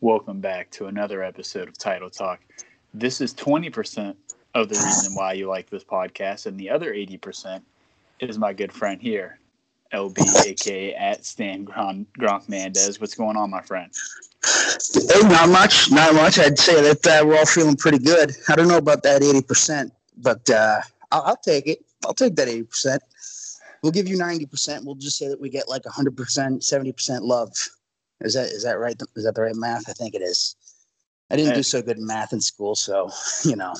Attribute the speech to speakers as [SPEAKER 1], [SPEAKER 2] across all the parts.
[SPEAKER 1] Welcome back to another episode of Title Talk. This is 20% of the reason why you like this podcast, and the other 80% is my good friend here, LB, aka at Stan Gron- Gronk Mendez. What's going on, my friend?
[SPEAKER 2] Not much, not much. I'd say that uh, we're all feeling pretty good. I don't know about that 80%, but uh, I'll, I'll take it. I'll take that 80%. We'll give you 90%. We'll just say that we get like 100%, 70% love. Is that is that right? Is that the right math? I think it is. I didn't do so good in math in school, so you know.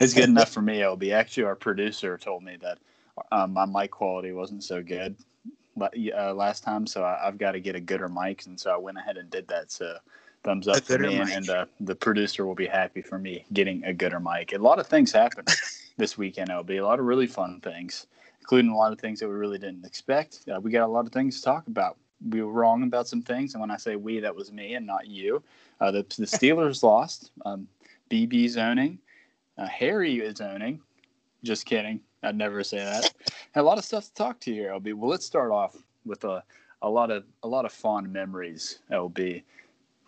[SPEAKER 1] it's good enough for me, LB. Actually, our producer told me that um, my mic quality wasn't so good uh, last time, so I, have got to get a gooder mic, and so I went ahead and did that. So thumbs up for me, and, and uh, the producer will be happy for me getting a gooder mic. A lot of things happened this weekend, LB. A lot of really fun things, including a lot of things that we really didn't expect. Uh, we got a lot of things to talk about we were wrong about some things, and when I say we, that was me and not you. Uh, the, the Steelers lost. Um, BB zoning. Uh, Harry is owning. Just kidding. I'd never say that. a lot of stuff to talk to here, LB. Well, let's start off with a, a lot of a lot of fond memories, LB,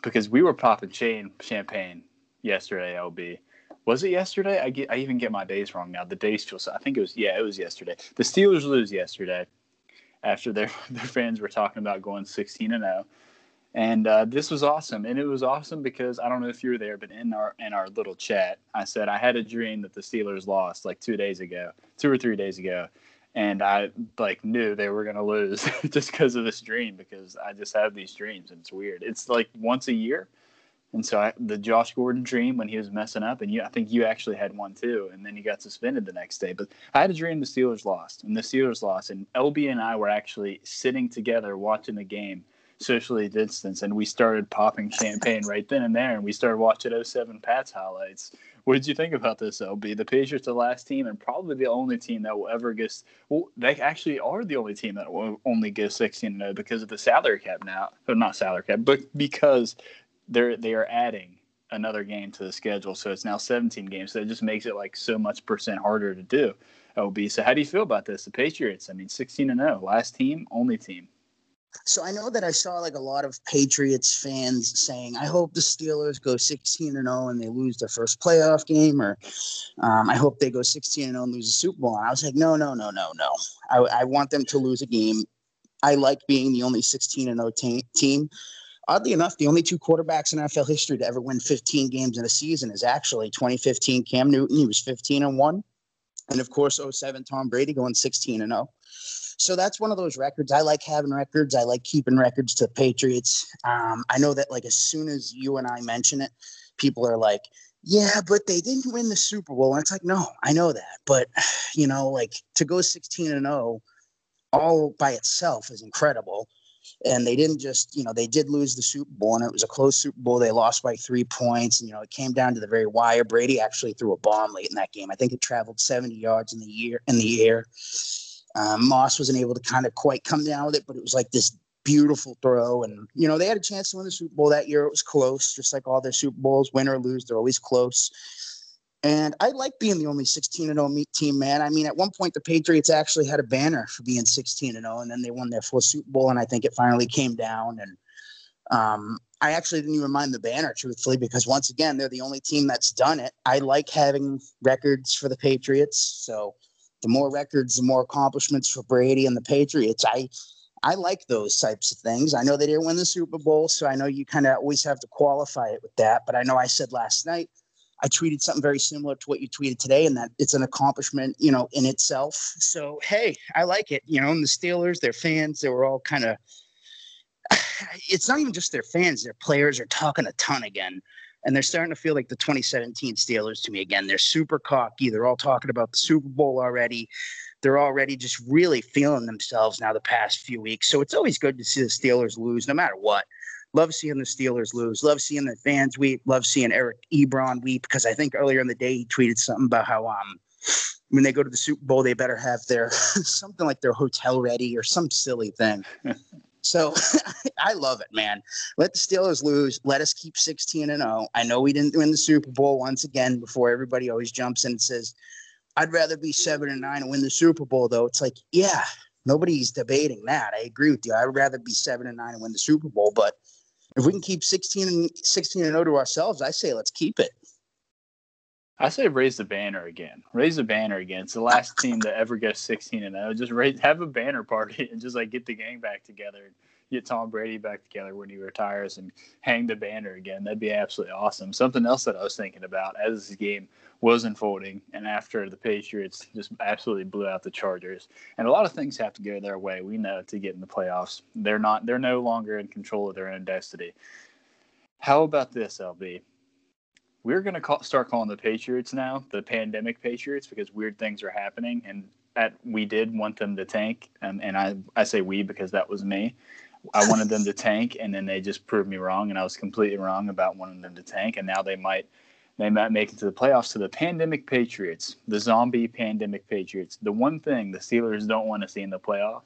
[SPEAKER 1] because we were popping chain champagne yesterday, LB. Was it yesterday? I get I even get my days wrong now. The days feel so. I think it was yeah, it was yesterday. The Steelers lose yesterday after their their fans were talking about going 16 and 0. And uh, this was awesome, and it was awesome because I don't know if you were there, but in our in our little chat, I said I had a dream that the Steelers lost like two days ago, two or three days ago, and I like knew they were gonna lose just because of this dream because I just have these dreams and it's weird. It's like once a year, and so I, the Josh Gordon dream when he was messing up, and you, I think you actually had one too, and then he got suspended the next day. But I had a dream the Steelers lost, and the Steelers lost, and LB and I were actually sitting together watching the game, socially distanced, and we started popping champagne right then and there, and we started watching 07 Pats highlights. What did you think about this, LB? The Patriots, are the last team, and probably the only team that will ever get. Well, they actually are the only team that will only get 16 0 because of the salary cap now. Or not salary cap, but because they're they are adding another game to the schedule, so it's now 17 games. So it just makes it like so much percent harder to do. OB. So how do you feel about this? The Patriots. I mean, 16 and 0, last team, only team.
[SPEAKER 2] So I know that I saw like a lot of Patriots fans saying, "I hope the Steelers go 16 and 0 and they lose their first playoff game," or um, "I hope they go 16 and 0 and lose a Super Bowl." And I was like, "No, no, no, no, no. I, I want them to lose a game. I like being the only 16 and 0 team oddly enough, the only two quarterbacks in NFL history to ever win 15 games in a season is actually 2015 Cam Newton. He was 15 and 1. And of course, 07 Tom Brady going 16 and 0. So that's one of those records. I like having records. I like keeping records to the Patriots. Um, I know that like as soon as you and I mention it, people are like, yeah, but they didn't win the Super Bowl. And it's like, no, I know that. But, you know, like to go 16 and 0 all by itself is incredible and they didn't just you know they did lose the super bowl and it was a close super bowl. They lost by three points and you know it came down to the very wire. Brady actually threw a bomb late in that game. I think it traveled 70 yards in the year in the air. Um, moss wasn't able to kind of quite come down with it but it was like this beautiful throw. And you know they had a chance to win the super bowl that year. It was close just like all their super bowls win or lose they're always close and I like being the only 16 and 0 meet team, man. I mean, at one point the Patriots actually had a banner for being 16 and 0, and then they won their full Super Bowl, and I think it finally came down. And um, I actually didn't even mind the banner, truthfully, because once again, they're the only team that's done it. I like having records for the Patriots, so the more records, the more accomplishments for Brady and the Patriots. I I like those types of things. I know they didn't win the Super Bowl, so I know you kind of always have to qualify it with that. But I know I said last night I tweeted something very similar to what you tweeted today, and that it's an accomplishment, you know, in itself. So hey, I like it. You know, and the Steelers, their fans, they were all kind of. It's not even just their fans; their players are talking a ton again, and they're starting to feel like the 2017 Steelers to me again. They're super cocky. They're all talking about the Super Bowl already. They're already just really feeling themselves now the past few weeks. So it's always good to see the Steelers lose, no matter what Love seeing the Steelers lose. Love seeing the fans weep. Love seeing Eric Ebron weep because I think earlier in the day he tweeted something about how um when they go to the Super Bowl they better have their something like their hotel ready or some silly thing. So I love it, man. Let the Steelers lose. Let us keep 16 and 0. I know we didn't win the Super Bowl once again before everybody always jumps in and says, I'd rather be 7 and 9 and win the Super Bowl, though. It's like, yeah, nobody's debating that. I agree with you. I'd rather be 7 and 9 and win the Super Bowl. But if we can keep 16 and 16 and 0 to ourselves, I say let's keep it.
[SPEAKER 1] I say raise the banner again. Raise the banner again. It's the last team to ever go 16 and 0. Just raise, have a banner party and just like get the gang back together. Get Tom Brady back together when he retires and hang the banner again. That'd be absolutely awesome. Something else that I was thinking about as this game was unfolding and after the Patriots just absolutely blew out the Chargers. And a lot of things have to go their way. We know to get in the playoffs. They're not. They're no longer in control of their own destiny. How about this, LB? we're going to call, start calling the Patriots now the pandemic Patriots because weird things are happening, and that we did want them to tank, and, and I I say we because that was me. I wanted them to tank, and then they just proved me wrong, and I was completely wrong about wanting them to tank, and now they might they might make it to the playoffs. To the pandemic Patriots, the zombie pandemic Patriots. The one thing the Steelers don't want to see in the playoffs,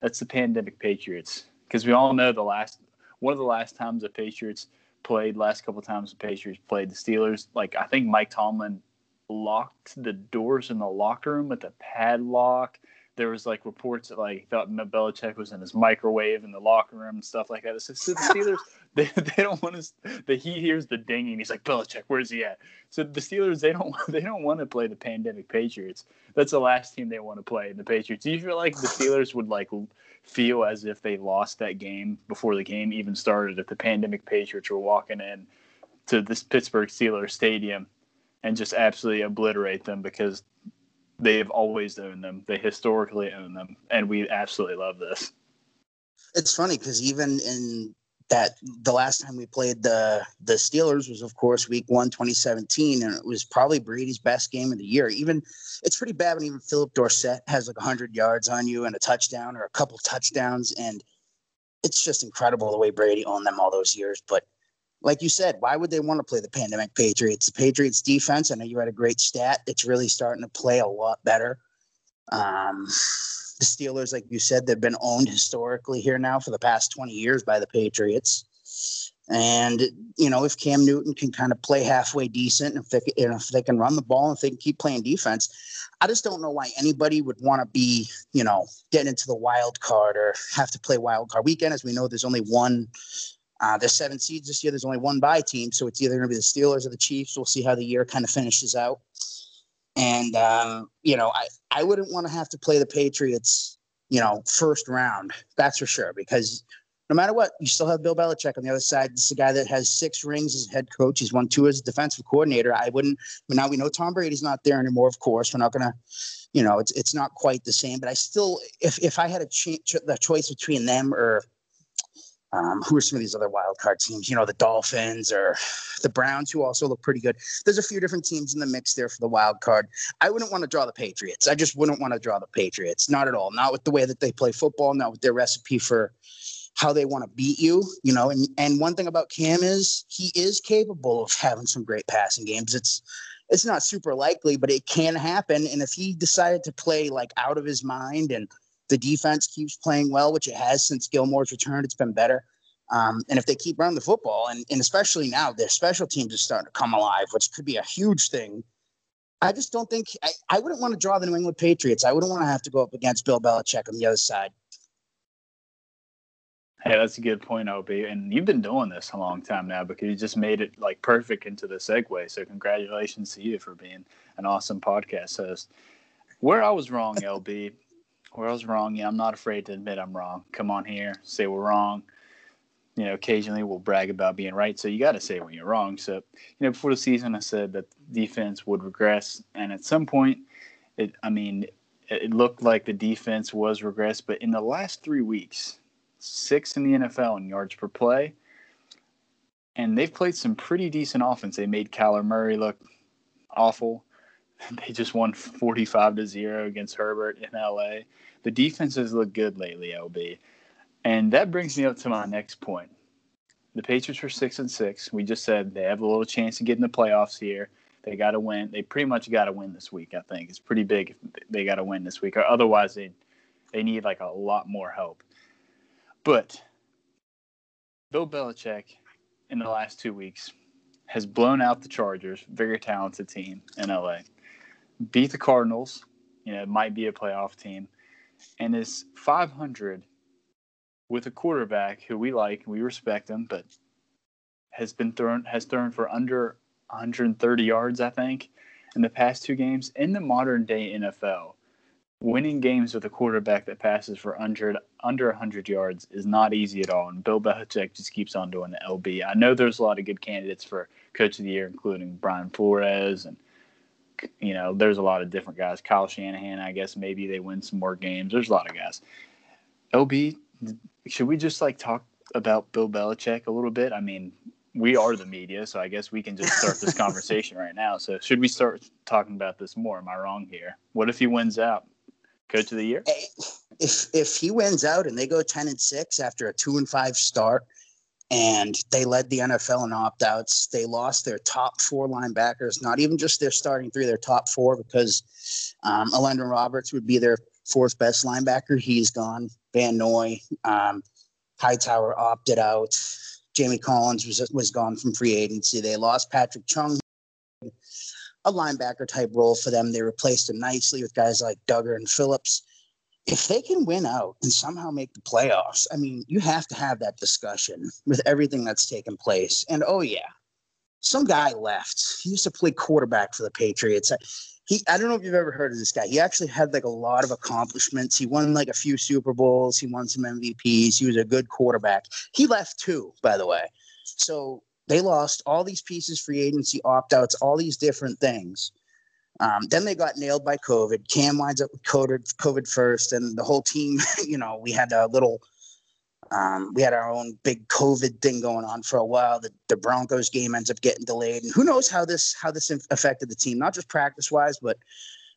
[SPEAKER 1] that's the pandemic Patriots, because we all know the last one of the last times the Patriots played last couple times the Patriots played the Steelers. Like I think Mike Tomlin locked the doors in the locker room with a padlock. There was like reports that like thought Belichick was in his microwave in the locker room and stuff like that. So, so the Steelers they, they don't want to. The he hears the dinging. He's like Belichick, where's he at? So the Steelers they don't they don't want to play the pandemic Patriots. That's the last team they want to play. In the Patriots. Do you feel like the Steelers would like feel as if they lost that game before the game even started. If the pandemic Patriots were walking in to this Pittsburgh Steelers stadium and just absolutely obliterate them because they have always owned them. They historically own them, and we absolutely love this.
[SPEAKER 2] It's funny because even in that the last time we played the the Steelers was of course week 1 2017 and it was probably Brady's best game of the year. Even it's pretty bad when even Phillip Dorsett has like 100 yards on you and a touchdown or a couple touchdowns and it's just incredible the way Brady owned them all those years, but like you said, why would they want to play the pandemic Patriots? The Patriots defense, I know you had a great stat. It's really starting to play a lot better. Um, the Steelers, like you said, they've been owned historically here now for the past 20 years by the Patriots. And you know, if Cam Newton can kind of play halfway decent, if they, if they can run the ball, and if they can keep playing defense, I just don't know why anybody would want to be, you know, getting into the wild card or have to play wild card weekend. As we know, there's only one. Uh, there's seven seeds this year. There's only one bye team, so it's either going to be the Steelers or the Chiefs. We'll see how the year kind of finishes out. And um, you know, I I wouldn't want to have to play the Patriots, you know, first round. That's for sure. Because no matter what, you still have Bill Belichick on the other side. This is a guy that has six rings as head coach. He's won two as defensive coordinator. I wouldn't. But now we know Tom Brady's not there anymore. Of course, we're not gonna. You know, it's it's not quite the same. But I still, if if I had a ch- the choice between them or um, who are some of these other wild card teams? You know, the Dolphins or the Browns, who also look pretty good. There's a few different teams in the mix there for the wild card. I wouldn't want to draw the Patriots. I just wouldn't want to draw the Patriots. Not at all. Not with the way that they play football. Not with their recipe for how they want to beat you. You know, and and one thing about Cam is he is capable of having some great passing games. It's it's not super likely, but it can happen. And if he decided to play like out of his mind and the defense keeps playing well, which it has since Gilmore's return. It's been better. Um, and if they keep running the football, and, and especially now, their special teams are starting to come alive, which could be a huge thing. I just don't think I, I wouldn't want to draw the New England Patriots. I wouldn't want to have to go up against Bill Belichick on the other side.
[SPEAKER 1] Hey, that's a good point, Ob. And you've been doing this a long time now because you just made it like perfect into the segue. So congratulations to you for being an awesome podcast host. Where I was wrong, LB, where I was wrong. Yeah, I'm not afraid to admit I'm wrong. Come on here, say we're wrong. You know, occasionally we'll brag about being right. So you got to say when you're wrong. So, you know, before the season, I said that defense would regress. And at some point, it, I mean, it looked like the defense was regressed. But in the last three weeks, six in the NFL in yards per play. And they've played some pretty decent offense. They made Kyler Murray look awful. They just won 45 to 0 against Herbert in LA. The defenses look good lately, LB. And that brings me up to my next point. the Patriots are six and six. We just said they have a little chance to get in the playoffs here. They got to win. They pretty much got to win this week. I think it's pretty big. If they got to win this week, or otherwise they they need like a lot more help. But Bill Belichick in the last two weeks has blown out the Chargers, very talented team in LA, beat the Cardinals, you know, it might be a playoff team, and is 500 with a quarterback who we like, we respect him, but has been thrown has thrown for under 130 yards, I think, in the past two games in the modern day NFL winning games with a quarterback that passes for under under 100 yards is not easy at all. And Bill Belichick just keeps on doing the LB. I know there's a lot of good candidates for Coach of the Year, including Brian Flores, and you know there's a lot of different guys. Kyle Shanahan, I guess maybe they win some more games. There's a lot of guys. LB, should we just like talk about Bill Belichick a little bit? I mean, we are the media, so I guess we can just start this conversation right now. So should we start talking about this more? Am I wrong here? What if he wins out? Coach of the year?
[SPEAKER 2] If if he wins out and they go ten and six after a two and five start, and they led the NFL in opt outs, they lost their top four linebackers, not even just their starting three, their top four, because um, Elandon Roberts would be their fourth best linebacker. He's gone. Van Noy, um, Hightower opted out. Jamie Collins was was gone from free agency. They lost Patrick Chung, a linebacker type role for them. They replaced him nicely with guys like Dugger and Phillips. If they can win out and somehow make the playoffs, I mean, you have to have that discussion with everything that's taken place. And oh yeah, some guy left. He used to play quarterback for the Patriots. He, I don't know if you've ever heard of this guy. He actually had like a lot of accomplishments. He won like a few Super Bowls. He won some MVPs. He was a good quarterback. He left too, by the way. So they lost all these pieces, free agency opt outs, all these different things. Um, then they got nailed by COVID. Cam winds up with COVID, COVID first, and the whole team, you know, we had a little, um, we had our own big COVID thing going on for a while. The, the Broncos game ends up getting delayed, and who knows how this how this affected the team, not just practice wise, but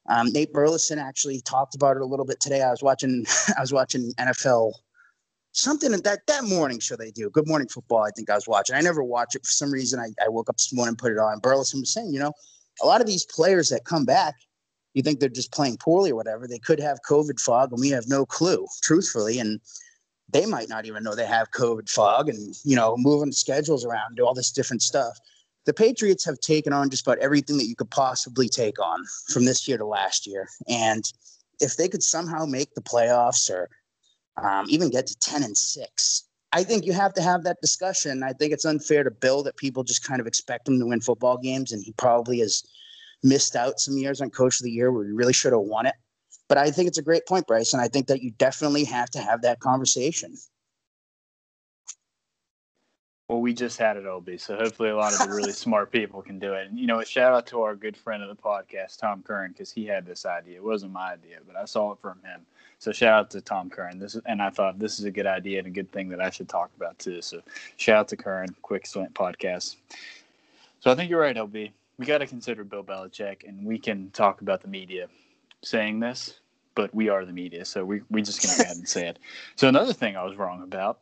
[SPEAKER 2] um, Nate Burleson actually talked about it a little bit today. I was watching, I was watching NFL something that that morning show they do. Good Morning Football. I think I was watching. I never watch it for some reason. I, I woke up this morning, and put it on. Burleson was saying, you know, a lot of these players that come back, you think they're just playing poorly or whatever. They could have COVID fog, and we have no clue, truthfully. And they might not even know they have COVID fog, and you know, moving schedules around, do all this different stuff. The Patriots have taken on just about everything that you could possibly take on from this year to last year, and if they could somehow make the playoffs or um, even get to 10 and 6. I think you have to have that discussion. I think it's unfair to Bill that people just kind of expect him to win football games, and he probably has missed out some years on Coach of the Year where he really should have won it. But I think it's a great point, Bryce, and I think that you definitely have to have that conversation.
[SPEAKER 1] Well, we just had it, OB, so hopefully a lot of the really smart people can do it. And you know, a shout out to our good friend of the podcast, Tom Curran, because he had this idea. It wasn't my idea, but I saw it from him. So shout out to Tom Curran. This is, and I thought this is a good idea and a good thing that I should talk about too. So shout out to Curran, Quick Slants Podcast. So I think you're right, LB. We got to consider Bill Belichick, and we can talk about the media saying this, but we are the media, so we we just gonna go ahead and say it. So another thing I was wrong about,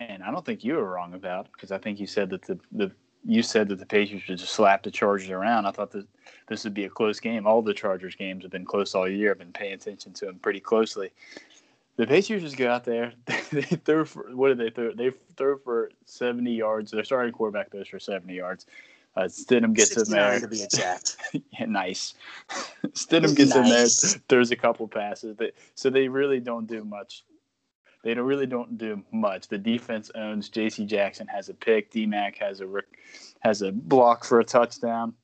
[SPEAKER 1] and I don't think you were wrong about, because I think you said that the the you said that the Patriots should just slap the Chargers around. I thought that this would be a close game. All the Chargers games have been close all year. I've been paying attention to them pretty closely. The Patriots just go out there. They, throw for what did they throw? They throw for seventy yards. Their starting quarterback throws for seventy yards. Uh, Stidham gets in there.
[SPEAKER 2] To be exact.
[SPEAKER 1] yeah, nice. Stidham gets nice. in there. Throws a couple passes. So they really don't do much they don't really don't do much. The defense owns. J.C. Jackson has a pick. D-Mac has a has a block for a touchdown.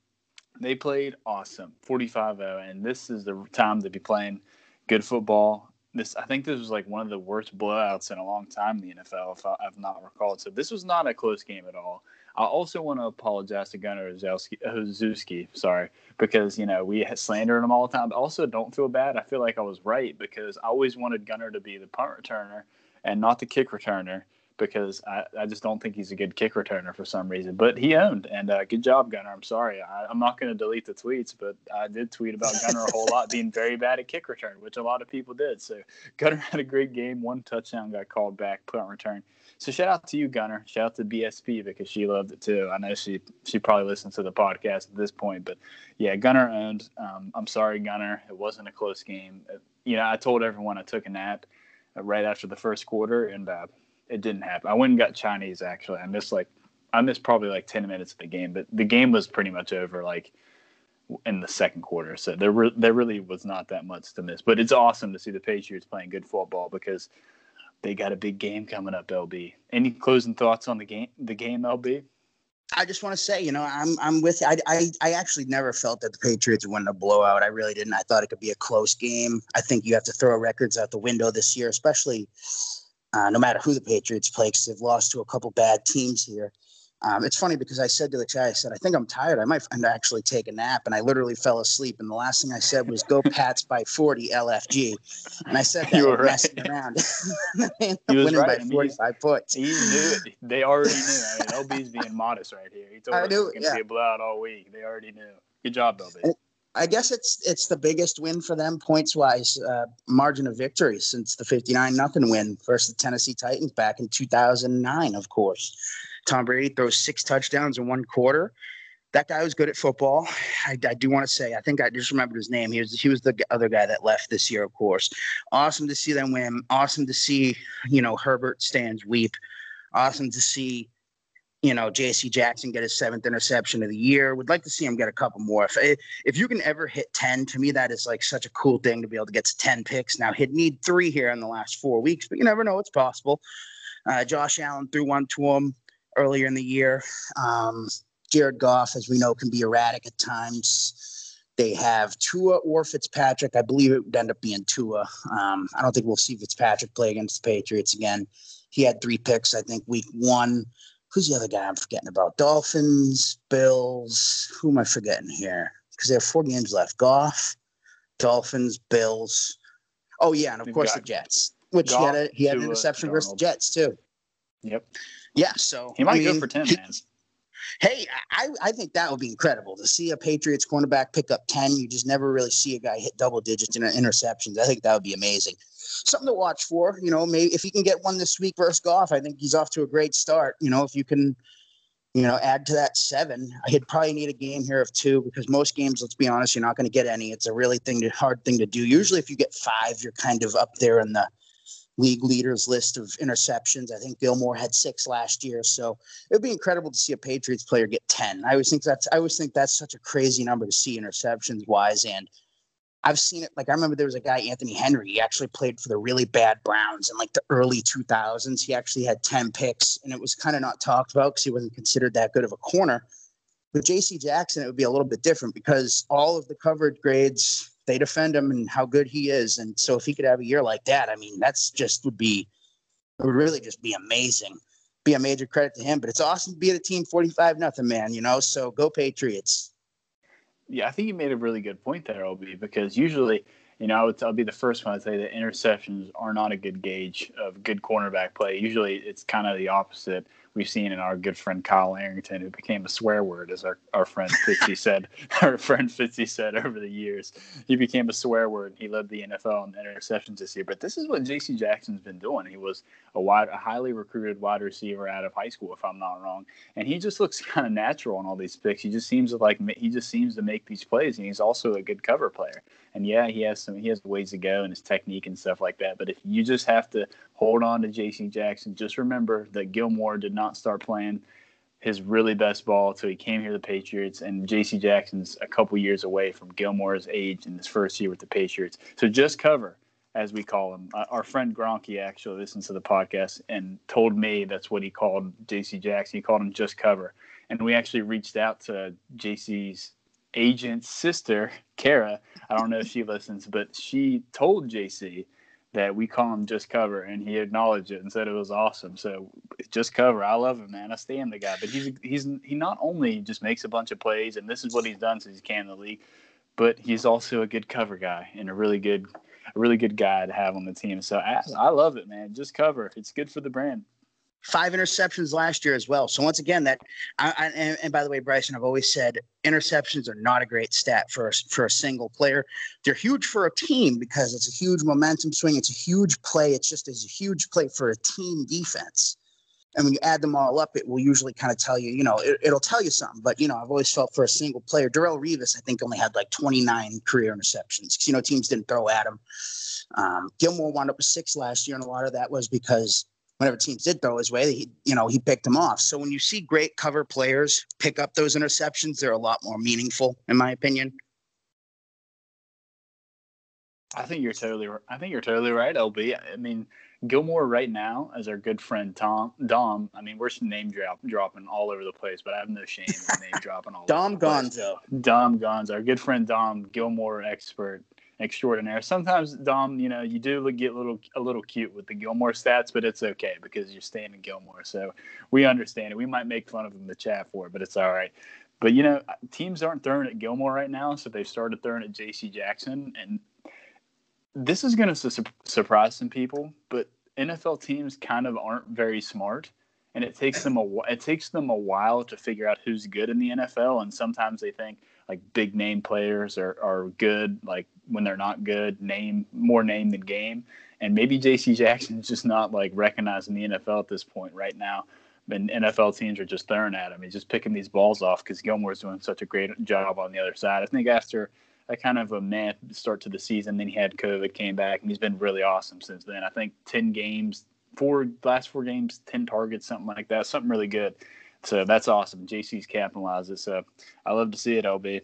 [SPEAKER 1] They played awesome, 45-0, and this is the time to be playing good football. This I think this was like one of the worst blowouts in a long time in the NFL, if I, have not recalled. So this was not a close game at all. I also want to apologize to Gunner Olszewski, sorry, because you know we slandered him all the time. But also, don't feel bad. I feel like I was right because I always wanted Gunner to be the punt returner and not the kick returner because I, I just don't think he's a good kick returner for some reason. But he owned, and uh, good job, Gunner. I'm sorry. I, am not going to delete the tweets, but I did tweet about Gunner a whole lot being very bad at kick return, which a lot of people did. So Gunner had a great game. One touchdown got called back, punt return. So shout out to you, Gunner. Shout out to BSP because she loved it too. I know she she probably listens to the podcast at this point, but yeah, Gunner owned. Um, I'm sorry, Gunner. It wasn't a close game. You know, I told everyone I took a nap uh, right after the first quarter, and uh, it didn't happen. I went and got Chinese actually. I missed like I missed probably like ten minutes of the game, but the game was pretty much over like in the second quarter. So there re- there really was not that much to miss. But it's awesome to see the Patriots playing good football because they got a big game coming up. LB, any closing thoughts on the game? The game, LB.
[SPEAKER 2] I just want to say, you know, I'm I'm with. I, I I actually never felt that the Patriots win a blowout. I really didn't. I thought it could be a close game. I think you have to throw records out the window this year, especially uh, no matter who the Patriots play, because they've lost to a couple bad teams here. Um, it's funny because I said to the chat, I said, I think I'm tired. I might actually take a nap. And I literally fell asleep. And the last thing I said was, go Pats by 40 LFG. And I said that
[SPEAKER 1] you were
[SPEAKER 2] messing
[SPEAKER 1] right.
[SPEAKER 2] around.
[SPEAKER 1] he was
[SPEAKER 2] winning
[SPEAKER 1] right.
[SPEAKER 2] by 45 points.
[SPEAKER 1] He knew it. They already knew. I mean, LB's being modest right here. He told
[SPEAKER 2] I
[SPEAKER 1] us
[SPEAKER 2] knew
[SPEAKER 1] it was
[SPEAKER 2] it,
[SPEAKER 1] going to
[SPEAKER 2] yeah.
[SPEAKER 1] be a blowout all week. They already knew. Good job, LB.
[SPEAKER 2] I guess it's it's the biggest win for them points wise, uh, margin of victory since the 59 nothing win versus the Tennessee Titans back in 2009, of course. Tom Brady throws six touchdowns in one quarter. That guy was good at football. I, I do want to say, I think I just remembered his name. He was he was the other guy that left this year, of course. Awesome to see them win. Awesome to see, you know, Herbert stands weep. Awesome to see, you know, J.C. Jackson get his seventh interception of the year. Would like to see him get a couple more. If if you can ever hit ten, to me that is like such a cool thing to be able to get to ten picks. Now he'd need three here in the last four weeks, but you never know; it's possible. Uh, Josh Allen threw one to him earlier in the year. Um, Jared Goff, as we know, can be erratic at times. They have Tua or Fitzpatrick. I believe it would end up being Tua. Um, I don't think we'll see Fitzpatrick play against the Patriots again. He had three picks, I think, week one. Who's the other guy I'm forgetting about? Dolphins, Bills. Who am I forgetting here? Because they have four games left. Goff, Dolphins, Bills. Oh yeah, and of course the Jets, which he had a, he had an interception versus the Jets too.
[SPEAKER 1] Yep.
[SPEAKER 2] Yeah, so
[SPEAKER 1] He might
[SPEAKER 2] I
[SPEAKER 1] go for 10, man.
[SPEAKER 2] Hey, I, I think that would be incredible to see a Patriots cornerback pick up 10. You just never really see a guy hit double digits in interceptions. I think that would be amazing. Something to watch for, you know, maybe if he can get one this week versus Goff, I think he's off to a great start. You know, if you can, you know, add to that seven, he'd probably need a game here of two because most games, let's be honest, you're not going to get any. It's a really thing to, hard thing to do. Usually if you get five, you're kind of up there in the league leaders list of interceptions. I think Gilmore had six last year. So it would be incredible to see a Patriots player get 10. I always think that's I always think that's such a crazy number to see interceptions wise. And I've seen it like I remember there was a guy, Anthony Henry, he actually played for the really bad Browns in like the early 2000s. He actually had 10 picks and it was kind of not talked about because he wasn't considered that good of a corner. With JC Jackson, it would be a little bit different because all of the coverage grades they defend him and how good he is. And so if he could have a year like that, I mean, that's just would be it would really just be amazing. Be a major credit to him. But it's awesome to be at a team 45 nothing, man, you know. So go Patriots.
[SPEAKER 1] Yeah, I think you made a really good point there, OB, because usually, you know, I would, I'll be the first one to say that interceptions are not a good gauge of good cornerback play. Usually it's kind of the opposite. We've seen in our good friend Kyle Arrington, who became a swear word, as our, our friend Fitzy said, our friend Fitzy said over the years. He became a swear word. He led the NFL in interceptions this year. But this is what J.C. Jackson's been doing. He was a wide, a highly recruited wide receiver out of high school, if I'm not wrong, and he just looks kind of natural on all these picks. He just seems to like he just seems to make these plays, and he's also a good cover player. And yeah, he has some he has ways to go in his technique and stuff like that. But if you just have to hold on to J.C. Jackson, just remember that Gilmore did not start playing his really best ball until he came here to the Patriots, and J.C. Jackson's a couple years away from Gilmore's age in his first year with the Patriots. So just cover, as we call him. Uh, our friend Gronky actually listens to the podcast and told me that's what he called J.C. Jackson. He called him just cover, and we actually reached out to J.C.'s agent's sister, Kara. I don't know if she listens, but she told J.C. that we call him just cover, and he acknowledged it and said it was awesome. So just cover. I love him, man. I stand the guy, but he's he's he not only just makes a bunch of plays, and this is what he's done since he came in the league, but he's also a good cover guy and a really good a really good guy to have on the team. So I, I love it, man. Just cover. It's good for the brand.
[SPEAKER 2] Five interceptions last year as well. So once again, that I, I, and, and, by the way, Bryson, I've always said interceptions are not a great stat for a, for a single player. They're huge for a team because it's a huge momentum swing. It's a huge play. It's just as a huge play for a team defense. And when you add them all up, it will usually kind of tell you, you know, it, will tell you something. But, you know, I've always felt for a single player, Darrelle Revis, I think, only had like 29 career interceptions because, you know, teams didn't throw at him. Um, Gilmore wound up with six last year, and a lot of that was because whenever teams did throw his way, he, you know, he picked them off. So when you see great cover players pick up those interceptions, they're a lot more meaningful, in my opinion.
[SPEAKER 1] I think you're totally. I think you're totally right, LB. I mean, Gilmore right now, as our good friend Tom Dom. I mean, we're name drop, dropping all over the place, but I have no shame in name dropping all.
[SPEAKER 2] Dom Gonzo.
[SPEAKER 1] Dom Gonzo, our good friend Dom Gilmore expert extraordinaire. Sometimes Dom, you know, you do get a little a little cute with the Gilmore stats, but it's okay because you're staying in Gilmore, so we understand it. We might make fun of him in the chat for it, but it's all right. But you know, teams aren't throwing at Gilmore right now, so they've started throwing at J.C. Jackson, and this is going to su- surprise some people. But NFL teams kind of aren't very smart, and it takes them a it takes them a while to figure out who's good in the NFL, and sometimes they think like big name players are, are good like when they're not good name more name than game and maybe jc jackson is just not like recognizing the nfl at this point right now and nfl teams are just throwing at him he's just picking these balls off because gilmore's doing such a great job on the other side i think after a kind of a meh start to the season then he had covid came back and he's been really awesome since then i think 10 games four last four games 10 targets something like that something really good so that's awesome. JC's capitalized it. So I love to see it, LB.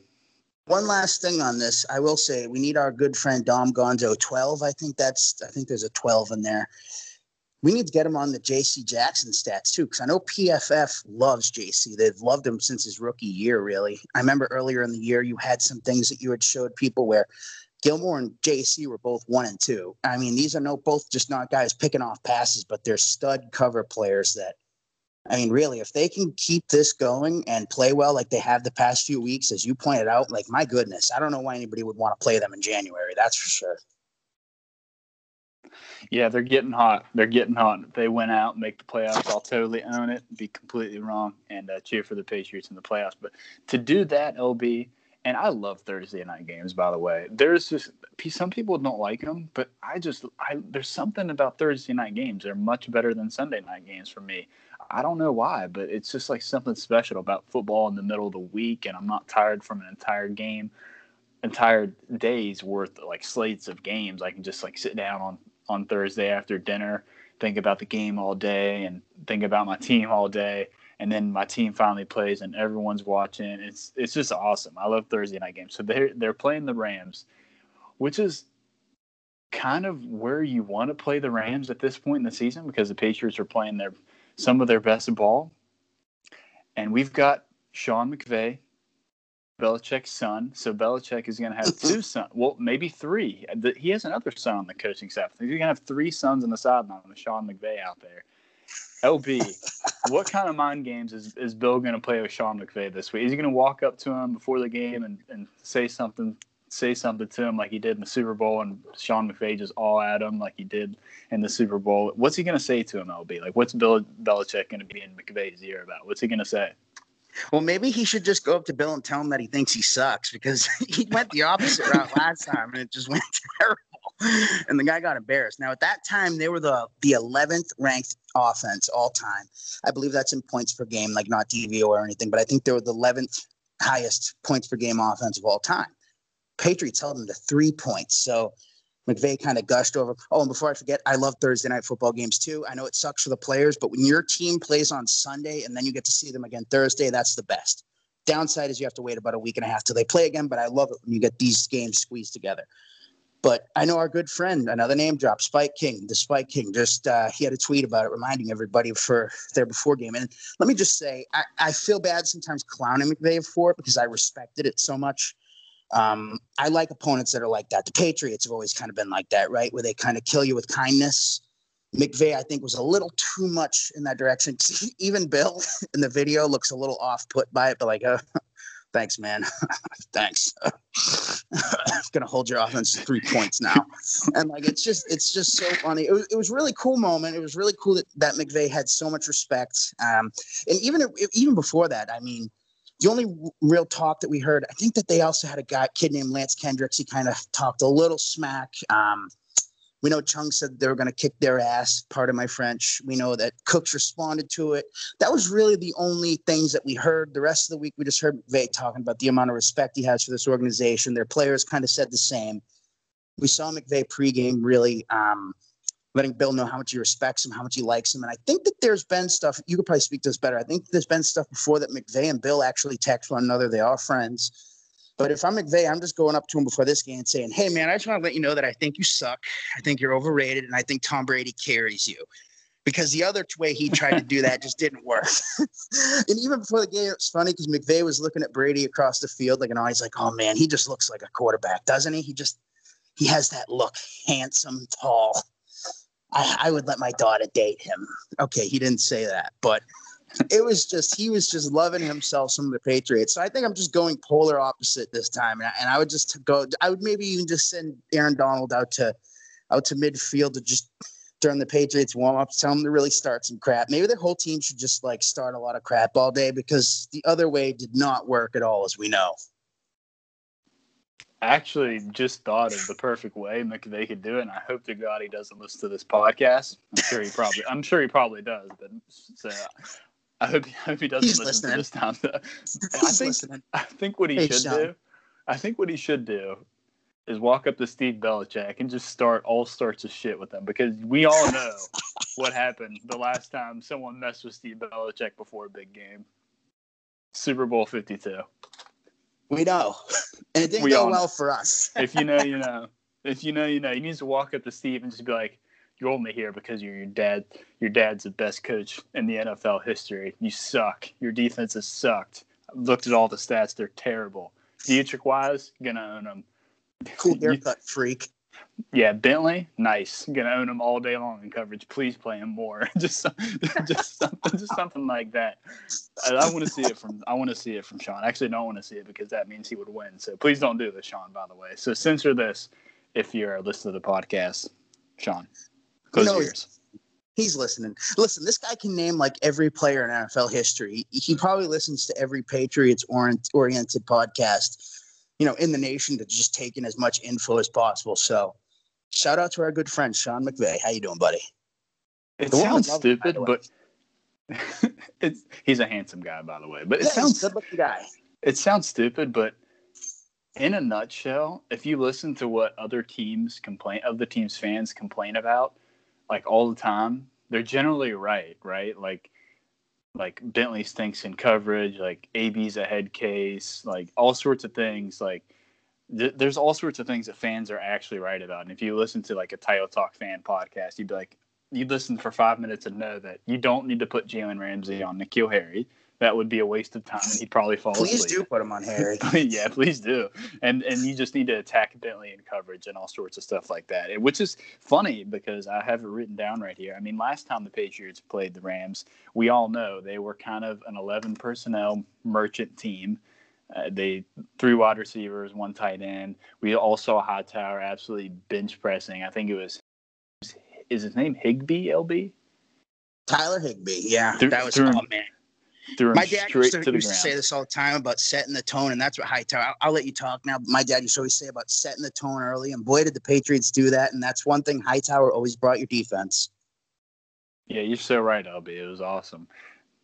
[SPEAKER 2] One last thing on this, I will say we need our good friend Dom Gonzo 12. I think that's I think there's a 12 in there. We need to get him on the JC Jackson stats too, because I know PFF loves JC. They've loved him since his rookie year, really. I remember earlier in the year you had some things that you had showed people where Gilmore and JC were both one and two. I mean, these are no both just not guys picking off passes, but they're stud cover players that I mean, really, if they can keep this going and play well like they have the past few weeks, as you pointed out, like my goodness, I don't know why anybody would want to play them in January. That's for sure.
[SPEAKER 1] Yeah, they're getting hot. They're getting hot. If they went out and make the playoffs, I'll totally own it. Be completely wrong and uh, cheer for the Patriots in the playoffs. But to do that, LB, and I love Thursday night games. By the way, there's just some people don't like them, but I just I there's something about Thursday night games. They're much better than Sunday night games for me. I don't know why, but it's just like something special about football in the middle of the week, and I'm not tired from an entire game, entire days worth like slates of games. I can just like sit down on on Thursday after dinner, think about the game all day, and think about my team all day, and then my team finally plays and everyone's watching. It's it's just awesome. I love Thursday night games. So they're they're playing the Rams, which is kind of where you want to play the Rams at this point in the season because the Patriots are playing their some of their best ball. And we've got Sean McVay, Belichick's son. So Belichick is going to have two sons. Well, maybe three. He has another son on the coaching staff. He's going to have three sons on the sideline with Sean McVay out there. LB, what kind of mind games is, is Bill going to play with Sean McVay this week? Is he going to walk up to him before the game and, and say something say something to him like he did in the Super Bowl and Sean McVay just all at him like he did in the Super Bowl. What's he going to say to him, LB? Like, what's Bill Belichick going to be in McVay's ear about? What's he going to say?
[SPEAKER 2] Well, maybe he should just go up to Bill and tell him that he thinks he sucks because he went the opposite route last time and it just went terrible. And the guy got embarrassed. Now, at that time, they were the the 11th ranked offense all time. I believe that's in points per game, like not DVO or anything, but I think they were the 11th highest points per game offense of all time. Patriots held them to three points. So McVay kind of gushed over. Oh, and before I forget, I love Thursday night football games too. I know it sucks for the players, but when your team plays on Sunday and then you get to see them again Thursday, that's the best. Downside is you have to wait about a week and a half till they play again, but I love it when you get these games squeezed together. But I know our good friend, another name drop, Spike King, the Spike King, just uh, he had a tweet about it, reminding everybody for their before game. And let me just say, I, I feel bad sometimes clowning McVay for it because I respected it so much. Um, I like opponents that are like that. The Patriots have always kind of been like that, right? Where they kind of kill you with kindness. McVay, I think, was a little too much in that direction. Even Bill in the video looks a little off put by it, but like, uh, Thanks, man. Thanks. gonna hold your offense three points now, and like it's just it's just so funny. It was, it was really cool moment. It was really cool that, that McVay had so much respect. Um, and even even before that, I mean, the only real talk that we heard, I think that they also had a guy kid named Lance Kendricks. He kind of talked a little smack. Um, we know Chung said they were going to kick their ass. Part of my French. We know that Cooks responded to it. That was really the only things that we heard. The rest of the week, we just heard McVay talking about the amount of respect he has for this organization. Their players kind of said the same. We saw McVay pregame really um, letting Bill know how much he respects him, how much he likes him. And I think that there's been stuff, you could probably speak to this better. I think there's been stuff before that McVay and Bill actually text one another. They are friends but if I'm McVay, I'm just going up to him before this game and saying, "Hey, man, I just want to let you know that I think you suck. I think you're overrated, and I think Tom Brady carries you." Because the other way he tried to do that just didn't work. and even before the game, it's funny because McVay was looking at Brady across the field, like, and he's like, "Oh man, he just looks like a quarterback, doesn't he? He just he has that look, handsome, tall." I, I would let my daughter date him. Okay, he didn't say that, but it was just he was just loving himself some of the Patriots. So I think I'm just going polar opposite this time, and I, and I would just go. I would maybe even just send Aaron Donald out to out to midfield to just during the Patriots warm up, tell them to really start some crap. Maybe the whole team should just like start a lot of crap all day because the other way did not work at all, as we know.
[SPEAKER 1] I actually just thought of the perfect way McVay could do it, and I hope to God he doesn't listen to this podcast. I'm sure he probably, I'm sure he probably does, but so I hope, I hope he doesn't He's listen listening. to this time. I think listening. I think what he hey, should Sean. do, I think what he should do, is walk up to Steve Belichick and just start all sorts of shit with him because we all know what happened the last time someone messed with Steve Belichick before a big game. Super Bowl Fifty Two.
[SPEAKER 2] We know, and it didn't we go well know. for us.
[SPEAKER 1] if you know, you know. If you know, you know. He needs to walk up to Steve and just be like, you're only here because you're your dad. Your dad's the best coach in the NFL history. You suck. Your defense has sucked. I've looked at all the stats; they're terrible. Deatrich Wise, gonna own them.
[SPEAKER 2] Cool haircut, freak.
[SPEAKER 1] Yeah, Bentley, nice. Gonna own him all day long in coverage. Please play him more. just, just something, just something like that. I, I want to see it from. I want to see it from Sean. I actually, don't want to see it because that means he would win. So please don't do this, Sean. By the way, so censor this if you're listening to the podcast, Sean. Close you know, ears.
[SPEAKER 2] He's listening. Listen, this guy can name like every player in NFL history. He probably listens to every Patriots oriented podcast, you know, in the nation to just take in as much info as possible. So, shout out to our good friend Sean McVay. How you doing, buddy?
[SPEAKER 1] It the sounds stupid, but it's he's a handsome guy, by the way. But it yeah, sounds
[SPEAKER 2] good looking guy.
[SPEAKER 1] It sounds stupid, but in a nutshell, if you listen to what other teams complain of the team's fans complain about, like all the time, they're generally right, right? Like like Bentley stinks in coverage, like AB's a head case, like all sorts of things. Like th- there's all sorts of things that fans are actually right about. And if you listen to like a Title Talk fan podcast, you'd be like, you'd listen for five minutes and know that you don't need to put Jalen Ramsey on N'Keal Harry that would be a waste of time, and he'd probably fall
[SPEAKER 2] please
[SPEAKER 1] asleep.
[SPEAKER 2] do put him on Harry.
[SPEAKER 1] yeah, please do. And and you just need to attack Bentley in coverage and all sorts of stuff like that. Which is funny because I have it written down right here. I mean, last time the Patriots played the Rams, we all know they were kind of an 11 personnel merchant team. Uh, they three wide receivers, one tight end. We all saw Hightower absolutely bench pressing. I think it was is his name Higbee LB.
[SPEAKER 2] Tyler Higbee. yeah, through, that was through, oh man my dad used, to, to, used to, say this all the time about setting the tone, and that's what Hightower. I'll, I'll let you talk now. my dad used to always say about setting the tone early, and boy, did the Patriots do that. And that's one thing Hightower always brought your defense.
[SPEAKER 1] Yeah, you're so right, LB. It was awesome.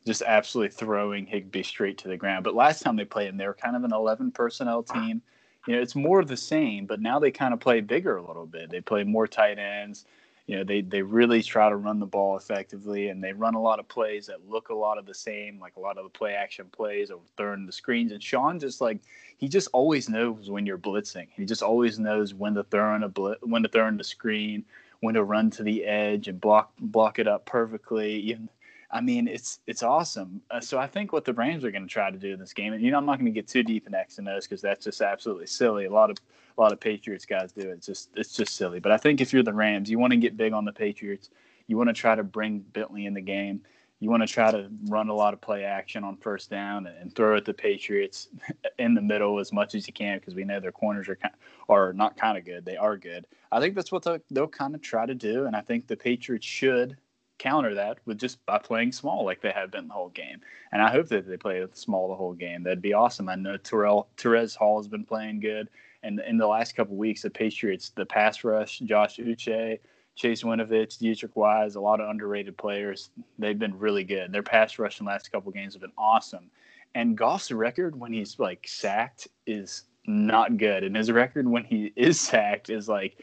[SPEAKER 1] Just absolutely throwing Higbee straight to the ground. But last time they played him, they were kind of an 11 personnel team. You know, it's more of the same, but now they kind of play bigger a little bit. They play more tight ends you know they they really try to run the ball effectively and they run a lot of plays that look a lot of the same like a lot of the play action plays or throwing the screens. And Sean just like he just always knows when you're blitzing. He just always knows when to throw in a blitz when to throw in the screen when to run to the edge and block block it up perfectly. And I mean, it's it's awesome. Uh, so I think what the Rams are going to try to do in this game, and you know, I'm not going to get too deep in X and O's because that's just absolutely silly. A lot of a lot of Patriots guys do it. It's just it's just silly. But I think if you're the Rams, you want to get big on the Patriots. You want to try to bring Bentley in the game. you want to try to run a lot of play action on first down and, and throw at the Patriots in the middle as much as you can because we know their corners are kind, are not kind of good. They are good. I think that's what they'll, they'll kind of try to do, and I think the Patriots should counter that with just by playing small like they have been the whole game. And I hope that they play small the whole game. That'd be awesome. I know Terrell Terez Hall has been playing good, and in the last couple weeks, the Patriots, the pass rush, Josh Uche Chase Winovich, Deatrich Wise, a lot of underrated players. They've been really good. Their pass rush in the last couple games have been awesome. And Goff's record when he's like sacked is not good. And his record when he is sacked is like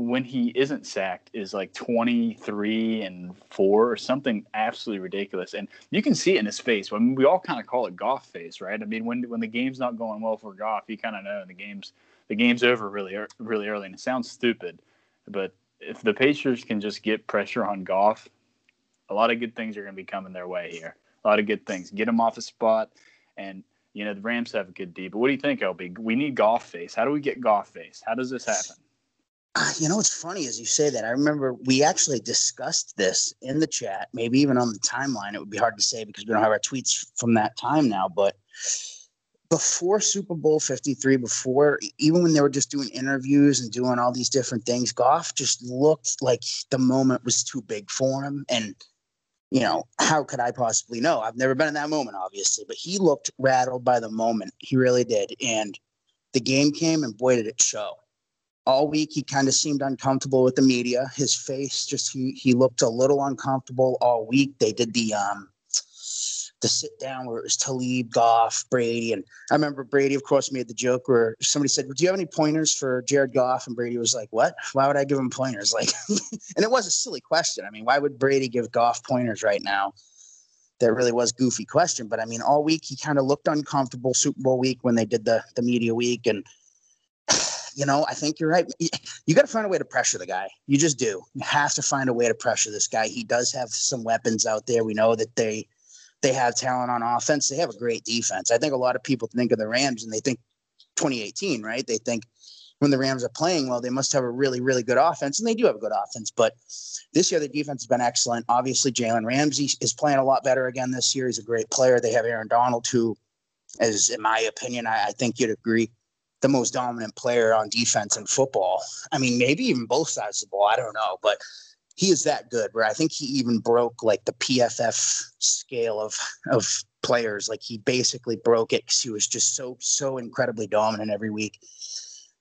[SPEAKER 1] when he isn't sacked is like 23 and 4 or something absolutely ridiculous and you can see it in his face I mean, we all kind of call it Goff face right i mean when when the game's not going well for Goff you kind of know the game's the game's over really really early and it sounds stupid but if the Pacers can just get pressure on Goff a lot of good things are going to be coming their way here. A lot of good things. Get him off a spot, and you know the Rams have a good D. But what do you think, LB? We need Goff face. How do we get Goff face? How does this happen?
[SPEAKER 2] Uh, you know, it's funny as you say that. I remember we actually discussed this in the chat, maybe even on the timeline. It would be hard to say because we don't have our tweets from that time now, but before Super Bowl 53, before even when they were just doing interviews and doing all these different things, Goff just looked like the moment was too big for him. And, you know, how could I possibly know? I've never been in that moment, obviously, but he looked rattled by the moment. He really did. And the game came, and boy, did it show. All week, he kind of seemed uncomfortable with the media. His face just, he, he looked a little uncomfortable all week. They did the, um, the sit down where it was Talib, Goff, Brady. And I remember Brady, of course, made the joke where somebody said, Do you have any pointers for Jared Goff? And Brady was like, What? Why would I give him pointers? Like, and it was a silly question. I mean, why would Brady give Goff pointers right now? That really was goofy question. But I mean, all week he kind of looked uncomfortable Super Bowl week when they did the, the media week. And, you know, I think you're right. You got to find a way to pressure the guy. You just do. You have to find a way to pressure this guy. He does have some weapons out there. We know that they, they have talent on offense. They have a great defense. I think a lot of people think of the Rams and they think 2018, right? They think when the Rams are playing well, they must have a really, really good offense, and they do have a good offense. But this year, the defense has been excellent. Obviously, Jalen Ramsey is playing a lot better again this year. He's a great player. They have Aaron Donald, who is, in my opinion, I, I think you'd agree, the most dominant player on defense in football. I mean, maybe even both sides of the ball. I don't know, but he is that good where I think he even broke like the PFF scale of of players. Like he basically broke it because he was just so so incredibly dominant every week.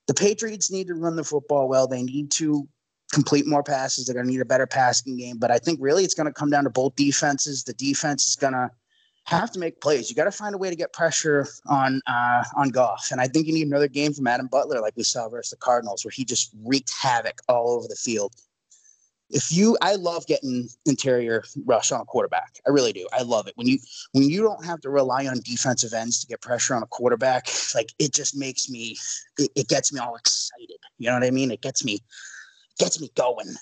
[SPEAKER 2] The Patriots need to run the football well. They need to complete more passes. They're going to need a better passing game. But I think really it's going to come down to both defenses. The defense is going to have to make plays. You got to find a way to get pressure on uh, on Goff, and I think you need another game from Adam Butler, like we saw versus the Cardinals, where he just wreaked havoc all over the field. If you i love getting interior rush on a quarterback. I really do. I love it. When you when you don't have to rely on defensive ends to get pressure on a quarterback like it just makes me it, it gets me all excited. You know what i mean? It gets me gets me going.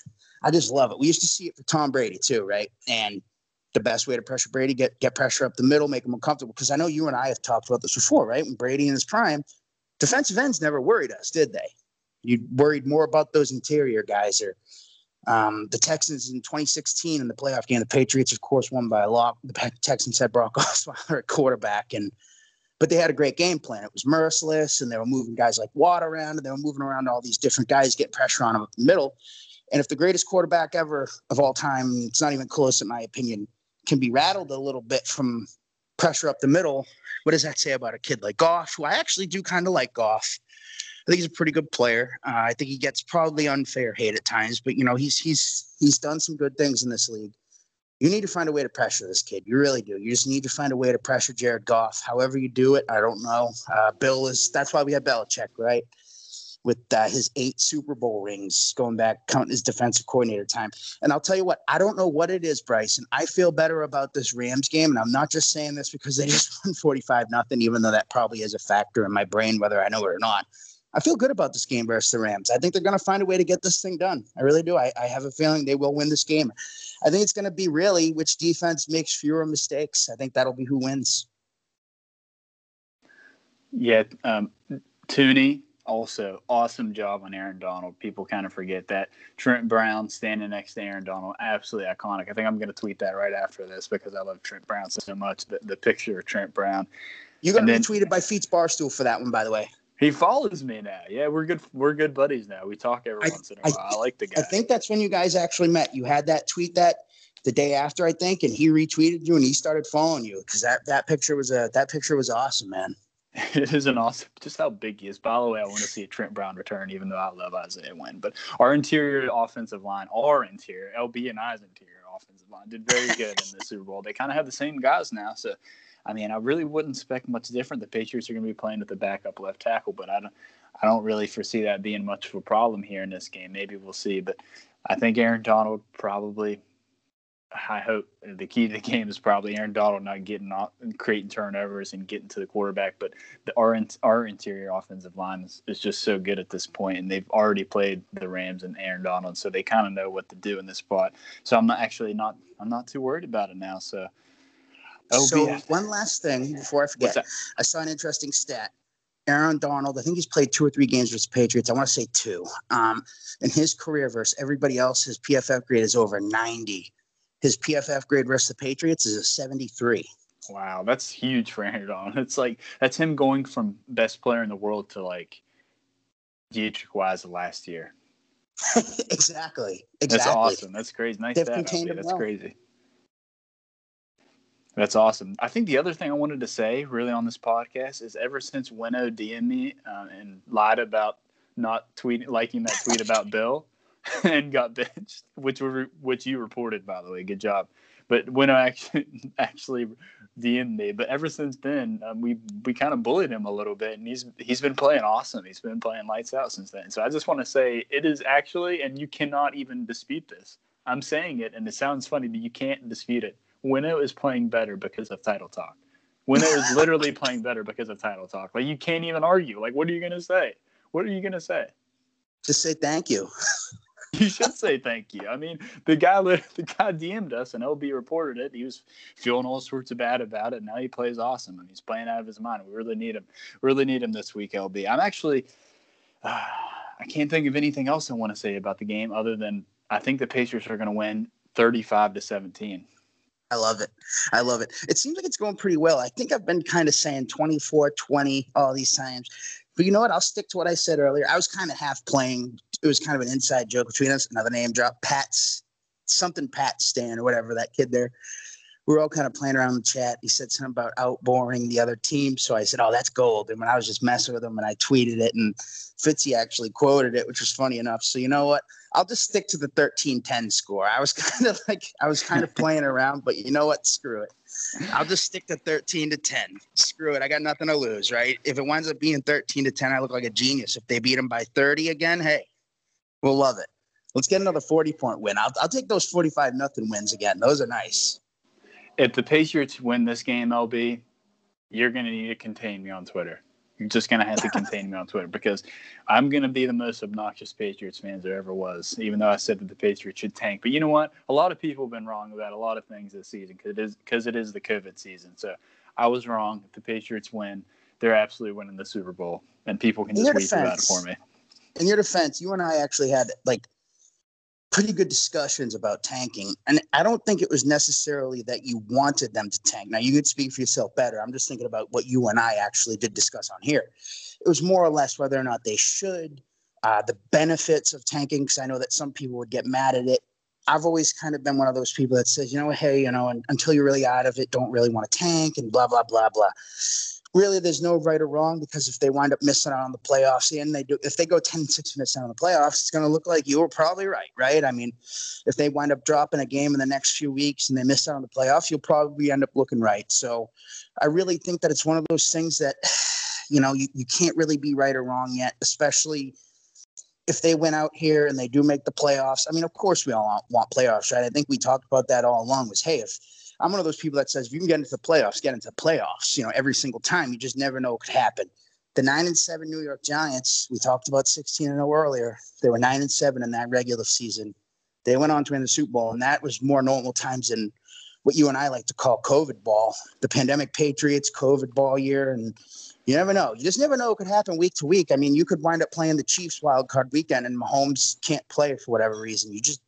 [SPEAKER 2] I just love it. We used to see it for tom brady too right? And the best way to pressure brady get get pressure up the middle make him uncomfortable because i know you and i have talked about this before right when brady in his prime defensive ends never worried us did they you worried more about those interior guys or um, the Texans in 2016 in the playoff game, the Patriots, of course, won by a lot. The Texans had Brock Osweiler at quarterback, and but they had a great game plan. It was merciless, and they were moving guys like Watt around, and they were moving around all these different guys, getting pressure on them up the middle. And if the greatest quarterback ever of all time, it's not even close, in my opinion, can be rattled a little bit from pressure up the middle, what does that say about a kid like Goff, who I actually do kind of like Goff? I think he's a pretty good player. Uh, I think he gets probably unfair hate at times, but you know he's he's he's done some good things in this league. You need to find a way to pressure this kid. You really do. You just need to find a way to pressure Jared Goff. However you do it, I don't know. Uh, Bill is that's why we have Belichick, right? With uh, his eight Super Bowl rings, going back counting his defensive coordinator time. And I'll tell you what, I don't know what it is, Bryson. I feel better about this Rams game, and I'm not just saying this because they just won 45 nothing, even though that probably is a factor in my brain, whether I know it or not. I feel good about this game versus the Rams. I think they're going to find a way to get this thing done. I really do. I, I have a feeling they will win this game. I think it's going to be really which defense makes fewer mistakes. I think that'll be who wins.
[SPEAKER 1] Yeah, um, Thuney, also awesome job on Aaron Donald. People kind of forget that Trent Brown standing next to Aaron Donald, absolutely iconic. I think I'm going to tweet that right after this because I love Trent Brown so much. The, the picture of Trent Brown.
[SPEAKER 2] You got retweeted by Feats Barstool for that one, by the way.
[SPEAKER 1] He follows me now. Yeah, we're good. We're good buddies now. We talk every I, once in a while. I, I like the guy.
[SPEAKER 2] I think that's when you guys actually met. You had that tweet that the day after, I think, and he retweeted you and he started following you because that that picture was a that picture was awesome, man.
[SPEAKER 1] It is an awesome, just how big he is. By the way, I want to see a Trent Brown return, even though I love Isaiah Wynn. But our interior offensive line, our interior, LB and I's interior offensive line, did very good in the Super Bowl. They kind of have the same guys now, so I mean, I really wouldn't expect much different. The Patriots are going to be playing with the backup left tackle, but I don't, I don't really foresee that being much of a problem here in this game. Maybe we'll see, but I think Aaron Donald probably. I hope the key to the game is probably Aaron Donald not getting off, creating turnovers and getting to the quarterback. But the, our our interior offensive line is, is just so good at this point, and they've already played the Rams and Aaron Donald, so they kind of know what to do in this spot. So I'm not actually not I'm not too worried about it now. So
[SPEAKER 2] so one last thing before I forget, I saw an interesting stat. Aaron Donald, I think he's played two or three games with the Patriots. I want to say two. Um, in his career versus everybody else, his PFF grade is over 90. His PFF grade versus the Patriots is a 73.
[SPEAKER 1] Wow, that's huge for Aaron. It's like that's him going from best player in the world to like Deatrich Wise last year.
[SPEAKER 2] exactly. Exactly.
[SPEAKER 1] That's awesome. That's crazy. Nice. They've contained him That's well. crazy. That's awesome. I think the other thing I wanted to say, really, on this podcast is ever since Wino DM'd me uh, and lied about not tweeting, liking that tweet about Bill, and got benched, which were which you reported, by the way. Good job. But Wino actually actually DM'd me. But ever since then, um, we we kind of bullied him a little bit, and he's he's been playing awesome. He's been playing lights out since then. So I just want to say it is actually, and you cannot even dispute this. I'm saying it, and it sounds funny, but you can't dispute it Wino is playing better because of title talk. Wino is literally playing better because of title talk. Like you can't even argue. Like what are you gonna say? What are you gonna say?
[SPEAKER 2] Just say thank you.
[SPEAKER 1] you should say thank you. I mean, the guy the guy DM'd us and LB reported it. He was feeling all sorts of bad about it. Now he plays awesome and he's playing out of his mind. We really need him. Really need him this week, LB. I'm actually uh, I can't think of anything else I want to say about the game other than I think the Pacers are going to win 35 to 17.
[SPEAKER 2] I love it. I love it. It seems like it's going pretty well. I think I've been kind of saying 24 20 all these times. But you know what? I'll stick to what I said earlier. I was kind of half playing. It was kind of an inside joke between us. Another name drop. Pat's something Pat Stan or whatever that kid there. We were all kind of playing around in the chat. He said something about outboring the other team. So I said, Oh, that's gold. And when I was just messing with him and I tweeted it and Fitzy actually quoted it, which was funny enough. So you know what? I'll just stick to the 13-10 score. I was kind of like I was kind of playing around, but you know what? Screw it. I'll just stick to 13 to 10. Screw it. I got nothing to lose, right? If it winds up being 13 to 10, I look like a genius. If they beat them by 30 again, hey, we'll love it. Let's get another 40 point win. I'll, I'll take those 45 nothing wins again. Those are nice.
[SPEAKER 1] If the Patriots win this game, LB, you're going to need to contain me on Twitter. You're just gonna have to contain me on Twitter because I'm gonna be the most obnoxious Patriots fans there ever was. Even though I said that the Patriots should tank, but you know what? A lot of people have been wrong about a lot of things this season because it is because it is the COVID season. So I was wrong. If the Patriots win, they're absolutely winning the Super Bowl, and people can just tweet about it for me.
[SPEAKER 2] In your defense, you and I actually had like pretty good discussions about tanking. And I don't think it was necessarily that you wanted them to tank. Now, you could speak for yourself better. I'm just thinking about what you and I actually did discuss on here. It was more or less whether or not they should, uh, the benefits of tanking, because I know that some people would get mad at it. I've always kind of been one of those people that says, you know, hey, you know, until you're really out of it, don't really want to tank and blah, blah, blah, blah really there's no right or wrong because if they wind up missing out on the playoffs and they do if they go 10 6 minutes out on the playoffs it's going to look like you were probably right right? I mean if they wind up dropping a game in the next few weeks and they miss out on the playoffs you'll probably end up looking right. So i really think that it's one of those things that you know you, you can't really be right or wrong yet especially if they went out here and they do make the playoffs. I mean of course we all want playoffs right? I think we talked about that all along was hey if I'm one of those people that says if you can get into the playoffs, get into the playoffs. You know, every single time. You just never know what could happen. The nine and seven New York Giants, we talked about 16 and 0 earlier. They were nine and seven in that regular season. They went on to win the Super Bowl, and that was more normal times than what you and I like to call COVID ball. The pandemic Patriots COVID ball year, and You never know. You just never know what could happen week to week. I mean, you could wind up playing the Chiefs wild card weekend and Mahomes can't play for whatever reason. You just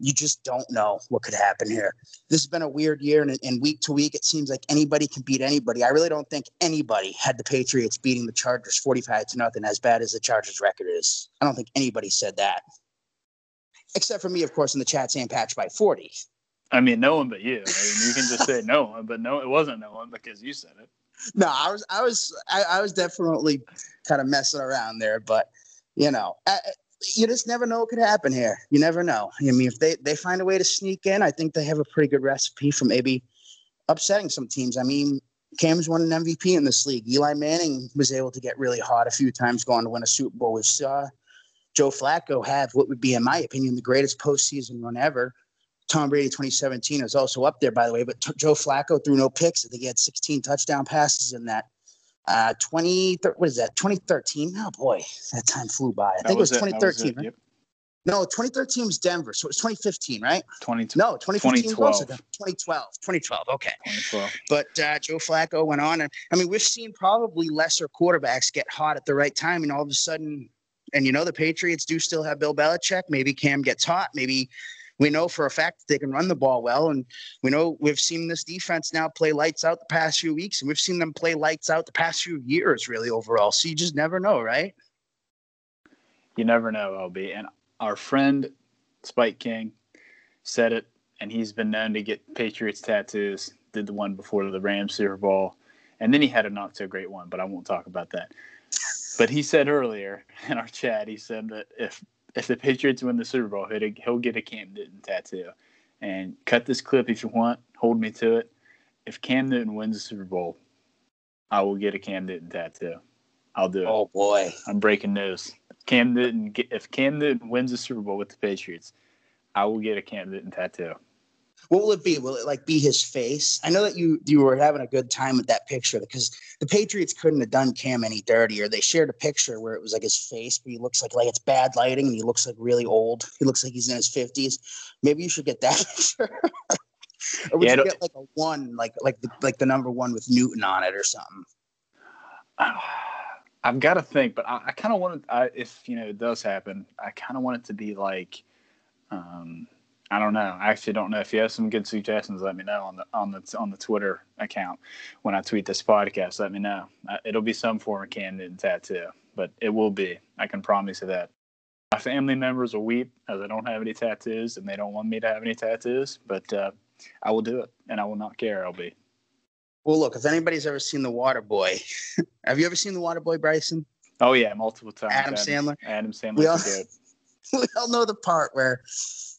[SPEAKER 2] you just don't know what could happen here. This has been a weird year, and, and week to week, it seems like anybody can beat anybody. I really don't think anybody had the Patriots beating the Chargers 45 to nothing as bad as the Chargers record is. I don't think anybody said that. Except for me, of course, in the chat saying patch by 40.
[SPEAKER 1] I mean, no one but you. I mean, you can just say no one, but no, it wasn't no one because you said it.
[SPEAKER 2] No, I was, I was, I, I was definitely kind of messing around there, but you know, I, you just never know what could happen here. You never know. I mean, if they, they find a way to sneak in, I think they have a pretty good recipe for maybe upsetting some teams. I mean, Cam's won an MVP in this league. Eli Manning was able to get really hot a few times going to win a Super Bowl. We saw uh, Joe Flacco have what would be, in my opinion, the greatest postseason run ever. Tom Brady 2017 is also up there, by the way, but t- Joe Flacco threw no picks. I think he had 16 touchdown passes in that uh, 20, what is that? 2013. Oh boy, that time flew by. I think it was 2013. Was Yep. No, 2013 was Denver, so it was 2015, right?
[SPEAKER 1] 20,
[SPEAKER 2] no, 2015 2012. 2012. 2012. Okay.
[SPEAKER 1] 2012.
[SPEAKER 2] But uh, Joe Flacco went on, and I mean, we've seen probably lesser quarterbacks get hot at the right time, and all of a sudden, and you know, the Patriots do still have Bill Belichick. Maybe Cam gets hot. Maybe we know for a fact they can run the ball well. And we know we've seen this defense now play lights out the past few weeks, and we've seen them play lights out the past few years, really, overall. So you just never know, right?
[SPEAKER 1] You never know, LB. And our friend Spike King said it, and he's been known to get Patriots tattoos. Did the one before the Rams Super Bowl, and then he had a not so great one, but I won't talk about that. But he said earlier in our chat, he said that if if the Patriots win the Super Bowl, he'll, he'll get a Cam Newton tattoo. And cut this clip if you want. Hold me to it. If Cam Newton wins the Super Bowl, I will get a Cam Newton tattoo. I'll do it.
[SPEAKER 2] Oh boy,
[SPEAKER 1] I'm breaking news. Cam Newton, if Cam Newton wins the Super Bowl with the Patriots, I will get a Cam Newton tattoo.
[SPEAKER 2] What will it be? Will it like be his face? I know that you you were having a good time with that picture because the Patriots couldn't have done Cam any dirtier. They shared a picture where it was like his face, but he looks like like it's bad lighting and he looks like really old. He looks like he's in his fifties. Maybe you should get that picture. or would yeah, you get like a one, like like the like the number one with Newton on it or something?
[SPEAKER 1] I've got to think, but I, I kind of want it. if you know it does happen, I kind of want it to be like. Um, I don't know. I actually don't know. If you have some good suggestions, let me know on the on the on the Twitter account when I tweet this podcast. Let me know. Uh, it'll be some form of Newton tattoo, but it will be. I can promise you that. My family members will weep as I don't have any tattoos, and they don't want me to have any tattoos. But uh, I will do it, and I will not care. I'll be.
[SPEAKER 2] Well, look. If anybody's ever seen The Water Boy, have you ever seen The Water Boy, Bryson?
[SPEAKER 1] Oh yeah, multiple times.
[SPEAKER 2] Adam, Adam Sandler.
[SPEAKER 1] Adam Sandler. We all,
[SPEAKER 2] we all know the part where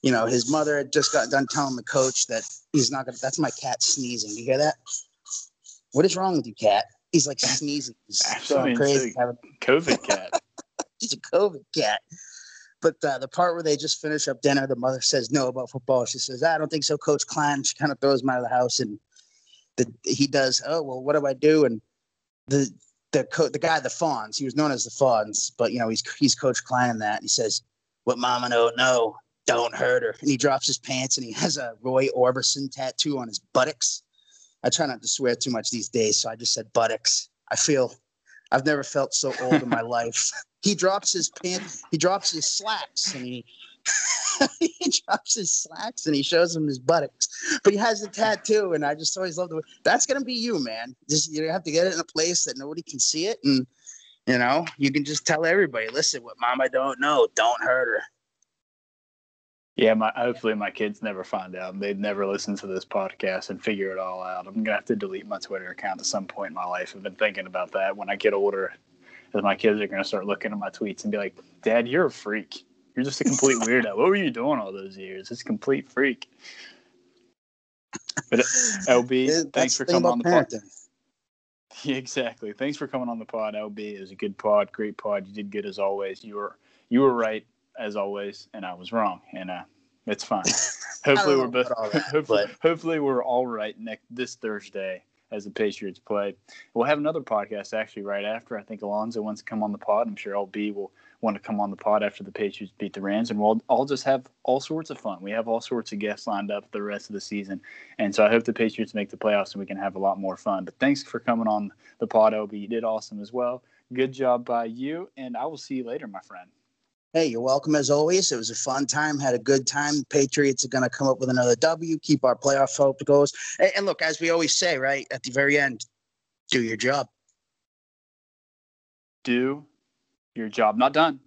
[SPEAKER 2] you know, his mother had just got done telling the coach that he's not gonna. That's my cat sneezing. Do you hear that? What is wrong with you, cat? He's like sneezing. He's going crazy.
[SPEAKER 1] COVID cat.
[SPEAKER 2] he's a COVID cat. But uh, the part where they just finish up dinner, the mother says no about football. She says, "I don't think so, Coach Klein." She kind of throws him out of the house, and the, he does. Oh well, what do I do? And the the co- the guy, the Fonz he was known as the Fonz but you know he's he's Coach Klein in that. And he says, "What Mama don't know don't hurt her. And he drops his pants and he has a Roy Orbison tattoo on his buttocks. I try not to swear too much these days, so I just said buttocks. I feel I've never felt so old in my life. He drops his pants, he drops his slacks, and he he drops his slacks and he shows him his buttocks. But he has a tattoo, and I just always love the way that's gonna be you, man. Just you have to get it in a place that nobody can see it, and you know, you can just tell everybody, listen, what mama don't know, don't hurt her.
[SPEAKER 1] Yeah, my hopefully my kids never find out. They'd never listen to this podcast and figure it all out. I'm gonna have to delete my Twitter account at some point in my life. I've been thinking about that when I get older, because my kids are gonna start looking at my tweets and be like, "Dad, you're a freak. You're just a complete weirdo. What were you doing all those years? It's a complete freak." But uh, LB, thanks for coming on the pod. Yeah, exactly. Thanks for coming on the pod. LB is a good pod, great pod. You did good as always. You were you were right as always, and I was wrong, and uh, it's fine. hopefully we're both that, hopefully, hopefully we're all right next this Thursday as the Patriots play. We'll have another podcast actually right after. I think Alonzo wants to come on the pod. I'm sure LB will want to come on the pod after the Patriots beat the Rams, and we'll all just have all sorts of fun. We have all sorts of guests lined up the rest of the season, and so I hope the Patriots make the playoffs and we can have a lot more fun. But thanks for coming on the pod, LB. You did awesome as well. Good job by you, and I will see you later, my friend.
[SPEAKER 2] Hey, you're welcome as always. It was a fun time. Had a good time. The Patriots are going to come up with another W. Keep our playoff hope goes. And, and look, as we always say, right at the very end, do your job.
[SPEAKER 1] Do your job not done.